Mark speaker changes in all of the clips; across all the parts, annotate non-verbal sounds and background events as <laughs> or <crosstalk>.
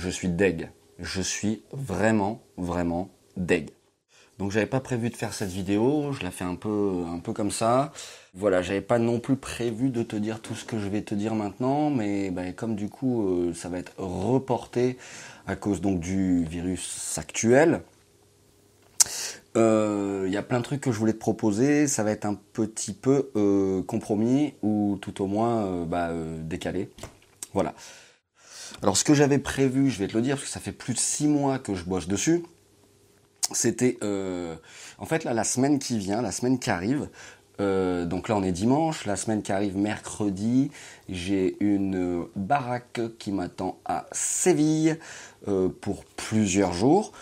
Speaker 1: je suis deg. Je suis vraiment, vraiment deg. Donc j'avais pas prévu de faire cette vidéo, je la fais un peu, un peu comme ça. Voilà, j'avais pas non plus prévu de te dire tout ce que je vais te dire maintenant, mais bah, comme du coup euh, ça va être reporté à cause donc du virus actuel, il euh, y a plein de trucs que je voulais te proposer, ça va être un petit peu euh, compromis ou tout au moins bah, décalé. Voilà. Alors ce que j'avais prévu, je vais te le dire, parce que ça fait plus de six mois que je bosse dessus c'était euh, en fait là la semaine qui vient, la semaine qui arrive. Euh, donc là on est dimanche, la semaine qui arrive mercredi, j'ai une baraque qui m'attend à Séville euh, pour plusieurs jours.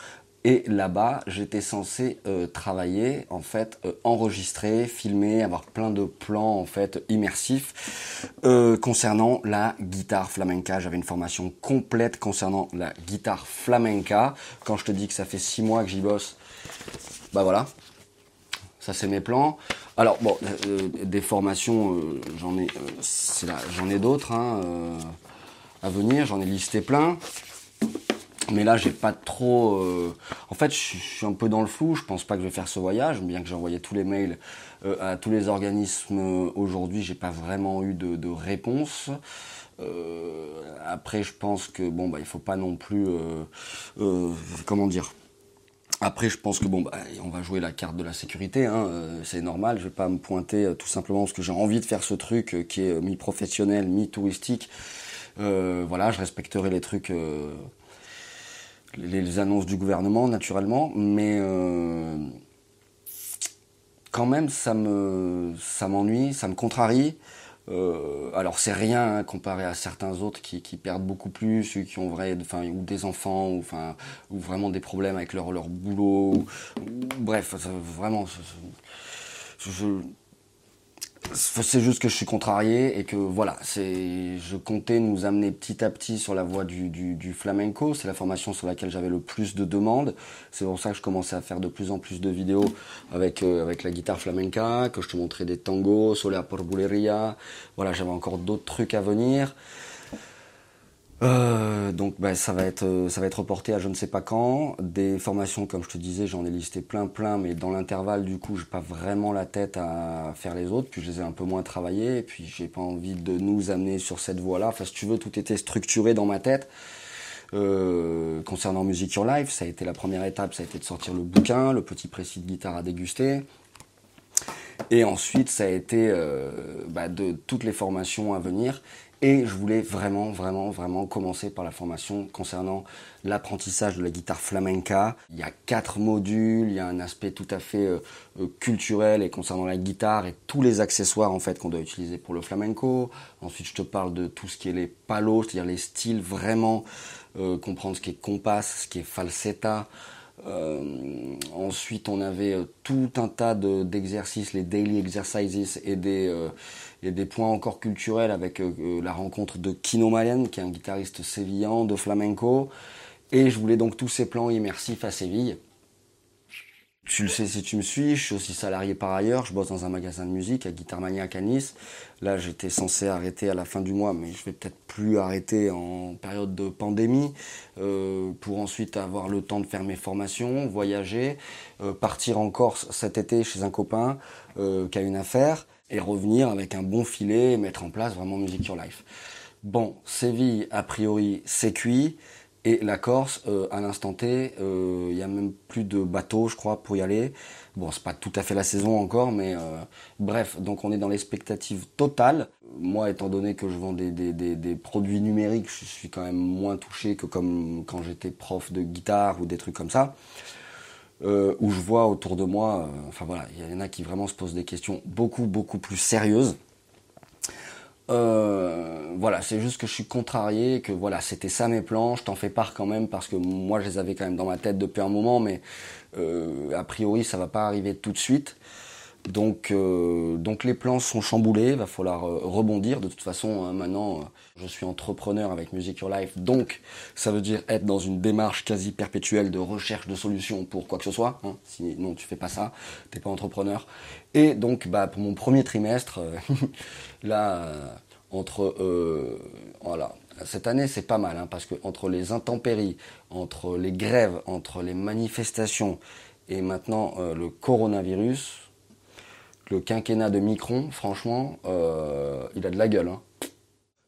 Speaker 1: Et là-bas, j'étais censé euh, travailler, en fait, euh, enregistrer, filmer, avoir plein de plans en fait immersifs euh, concernant la guitare flamenca. J'avais une formation complète concernant la guitare flamenca. Quand je te dis que ça fait six mois que j'y bosse, bah voilà, ça c'est mes plans. Alors bon, des formations, j'en ai, j'en ai d'autres hein, à venir. J'en ai listé plein. Mais là, j'ai pas trop. Euh, en fait, je suis un peu dans le flou. Je pense pas que je vais faire ce voyage, bien que j'ai envoyé tous les mails euh, à tous les organismes euh, aujourd'hui. J'ai pas vraiment eu de, réponse. après, je pense que bon, bah, il faut pas non plus. comment dire après, je pense que bon, bah, on va jouer la carte de la sécurité, hein, c'est normal. Je vais pas me pointer tout simplement parce que j'ai envie de faire ce truc qui est mi-professionnel, mi-touristique. voilà, je respecterai les trucs les, annonces du gouvernement, naturellement, mais euh, quand même, ça me, ça m'ennuie, ça me contrarie. Euh, alors c'est rien hein, comparé à certains autres qui, perdent beaucoup plus, qui ont vrai, ou des enfants, ou, enfin, ou vraiment des problèmes avec leur, leur boulot. bref, vraiment, c'est juste que je suis contrarié et que voilà, c'est, je comptais nous amener petit à petit sur la voie du, flamenco. C'est la formation sur laquelle j'avais le plus de demandes. C'est pour ça que je commençais à faire de plus en plus de vidéos avec euh, avec la guitare flamenca, que je te montrais des tangos, Soler por Buleria. Voilà, j'avais encore d'autres trucs à venir. Euh, donc bah, ça va être euh, ça va être reporté à je ne sais pas quand. Des formations comme je te disais, j'en ai listé plein plein, mais dans l'intervalle du coup, j'ai pas vraiment la tête à faire les autres, puis je les ai un peu moins travaillés, et puis j'ai pas envie de nous amener sur cette voie-là. Enfin, si tu veux, tout était structuré dans ma tête. Euh, concernant Music Your Life, ça a été la première étape, ça a été de sortir le bouquin, le petit précis de guitare à déguster. Et ensuite, ça a été euh, bah, de toutes les formations à venir. Et je voulais vraiment, vraiment, vraiment commencer par la formation concernant l'apprentissage de la guitare flamenca. Il y a quatre modules, il y a un aspect tout à fait euh, euh, culturel et concernant la guitare et tous les accessoires en fait qu'on doit utiliser pour le flamenco. Ensuite, je te parle de tout ce qui est les palos, c'est-à-dire les styles, vraiment euh, comprendre ce qui est compas, ce qui est falsetta. Ensuite, on avait euh, tout un tas d'exercices, les daily exercises et des, euh, points encore culturels avec la rencontre de Kino Malen, qui est un guitariste sévillan de flamenco. Et je voulais donc tous ces plans immersifs à Séville. Tu le sais si tu me suis, je suis aussi salarié par ailleurs, je bosse dans un magasin de musique à Guitar Maniac à Nice. Là, j'étais censé arrêter à la fin du mois, mais je vais peut-être plus arrêter en période de pandémie euh, pour ensuite avoir le temps de faire mes formations, voyager, euh, partir en Corse cet été chez un copain euh, qui a une affaire et revenir avec un bon filet et mettre en place vraiment Music Your Life. Bon, Séville, a priori, c'est cuit. Et la Corse, euh, à l'instant T, il euh, n'y a même plus de bateaux, je crois, pour y aller. Bon, c'est pas tout à fait la saison encore, mais euh, bref, donc on est dans l'expectative totale. Moi, étant donné que je vends des, des, des, des, produits numériques, je suis quand même moins touché que comme quand j'étais prof de guitare ou des trucs comme ça. où je vois autour de moi, enfin voilà, il y en a qui vraiment se posent des questions beaucoup, beaucoup plus sérieuses. Voilà, c'est juste que je suis contrarié, que voilà, c'était ça mes plans. Je t'en fais part quand même parce que moi, je les avais quand même dans ma tête depuis un moment, mais euh, a priori, ça va pas arriver tout de suite. Donc, euh, donc les plans sont chamboulés, va falloir euh, rebondir. De toute façon, hein, maintenant, je suis entrepreneur avec Music Your Life, donc ça veut dire être dans une démarche quasi perpétuelle de recherche de solutions pour quoi que ce soit. Hein. Sinon, tu fais pas ça, t'es pas entrepreneur. Et donc, bah, pour mon premier trimestre, <laughs> là, entre voilà, cette année c'est pas mal, hein, parce que entre les intempéries, entre les grèves, entre les manifestations et maintenant euh, le coronavirus, le quinquennat de Micron, franchement, euh, il a de la gueule. Hein.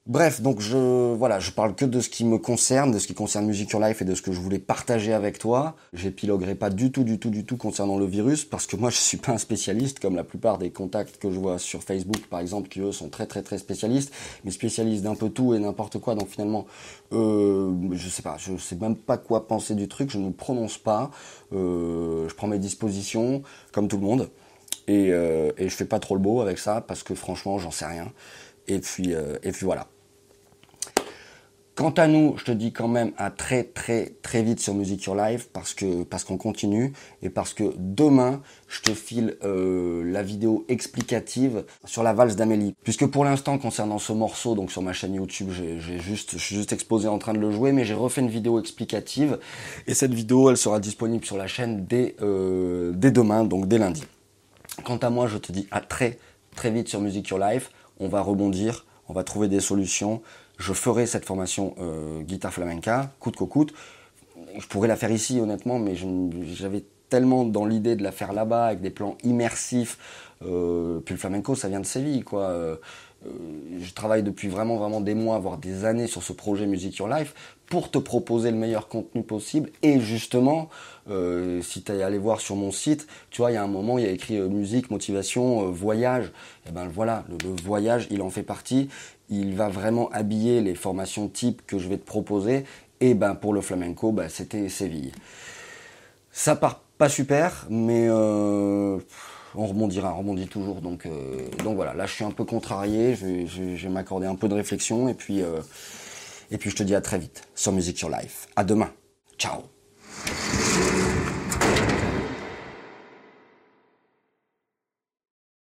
Speaker 1: Bref, donc je voilà, je parle que de ce qui me concerne, de ce qui concerne Music Your Life et de ce que je voulais partager avec toi. J'épiloguerai pas du tout, du tout, du tout concernant le virus parce que moi je suis pas un spécialiste comme la plupart des contacts que je vois sur Facebook par exemple qui eux sont très très très spécialistes, mais spécialistes d'un peu tout et n'importe quoi. Donc finalement, euh, je sais pas, je sais même pas quoi penser du truc, je ne prononce pas, euh, je prends mes dispositions comme tout le monde et, euh, et je fais pas trop le beau avec ça parce que franchement j'en sais rien. Et puis, euh, et puis voilà. Quant à nous, je te dis quand même à très très très vite sur Music Your Life parce que parce qu'on continue et parce que demain je te file euh, la vidéo explicative sur la valse d'Amélie. Puisque pour l'instant concernant ce morceau, donc sur ma chaîne YouTube, j'ai juste je suis juste exposé en train de le jouer, mais j'ai refait une vidéo explicative et cette vidéo elle sera disponible sur la chaîne dès euh, dès demain, donc dès lundi. Quant à moi, je te dis à très très vite sur Music Your Life. On va rebondir, on va trouver des solutions je ferai cette formation euh, guitare flamenca, coûte que coûte. Je pourrais la faire ici, honnêtement, mais j'avais tellement dans l'idée de la faire là-bas avec des plans immersifs. Euh, puis le flamenco, ça vient de Séville, quoi. Euh, je travaille depuis vraiment, vraiment des mois, voire des années sur ce projet Music Your Life pour te proposer le meilleur contenu possible. Et justement, si tu es allé voir sur mon site, tu vois, il y a un moment, il y a écrit musique, motivation, voyage. Et eh ben voilà, le, voyage, il en fait partie il va vraiment habiller les formations type que je vais te proposer. Et ben pour le flamenco, ben, c'était Séville. Ça part pas super, mais euh, on rebondira, on rebondit toujours. Donc, euh, donc voilà, là je suis un peu contrarié, je, vais m'accorder un peu de réflexion et puis, euh, et puis je te dis à très vite sur Music Your Life. À demain. Ciao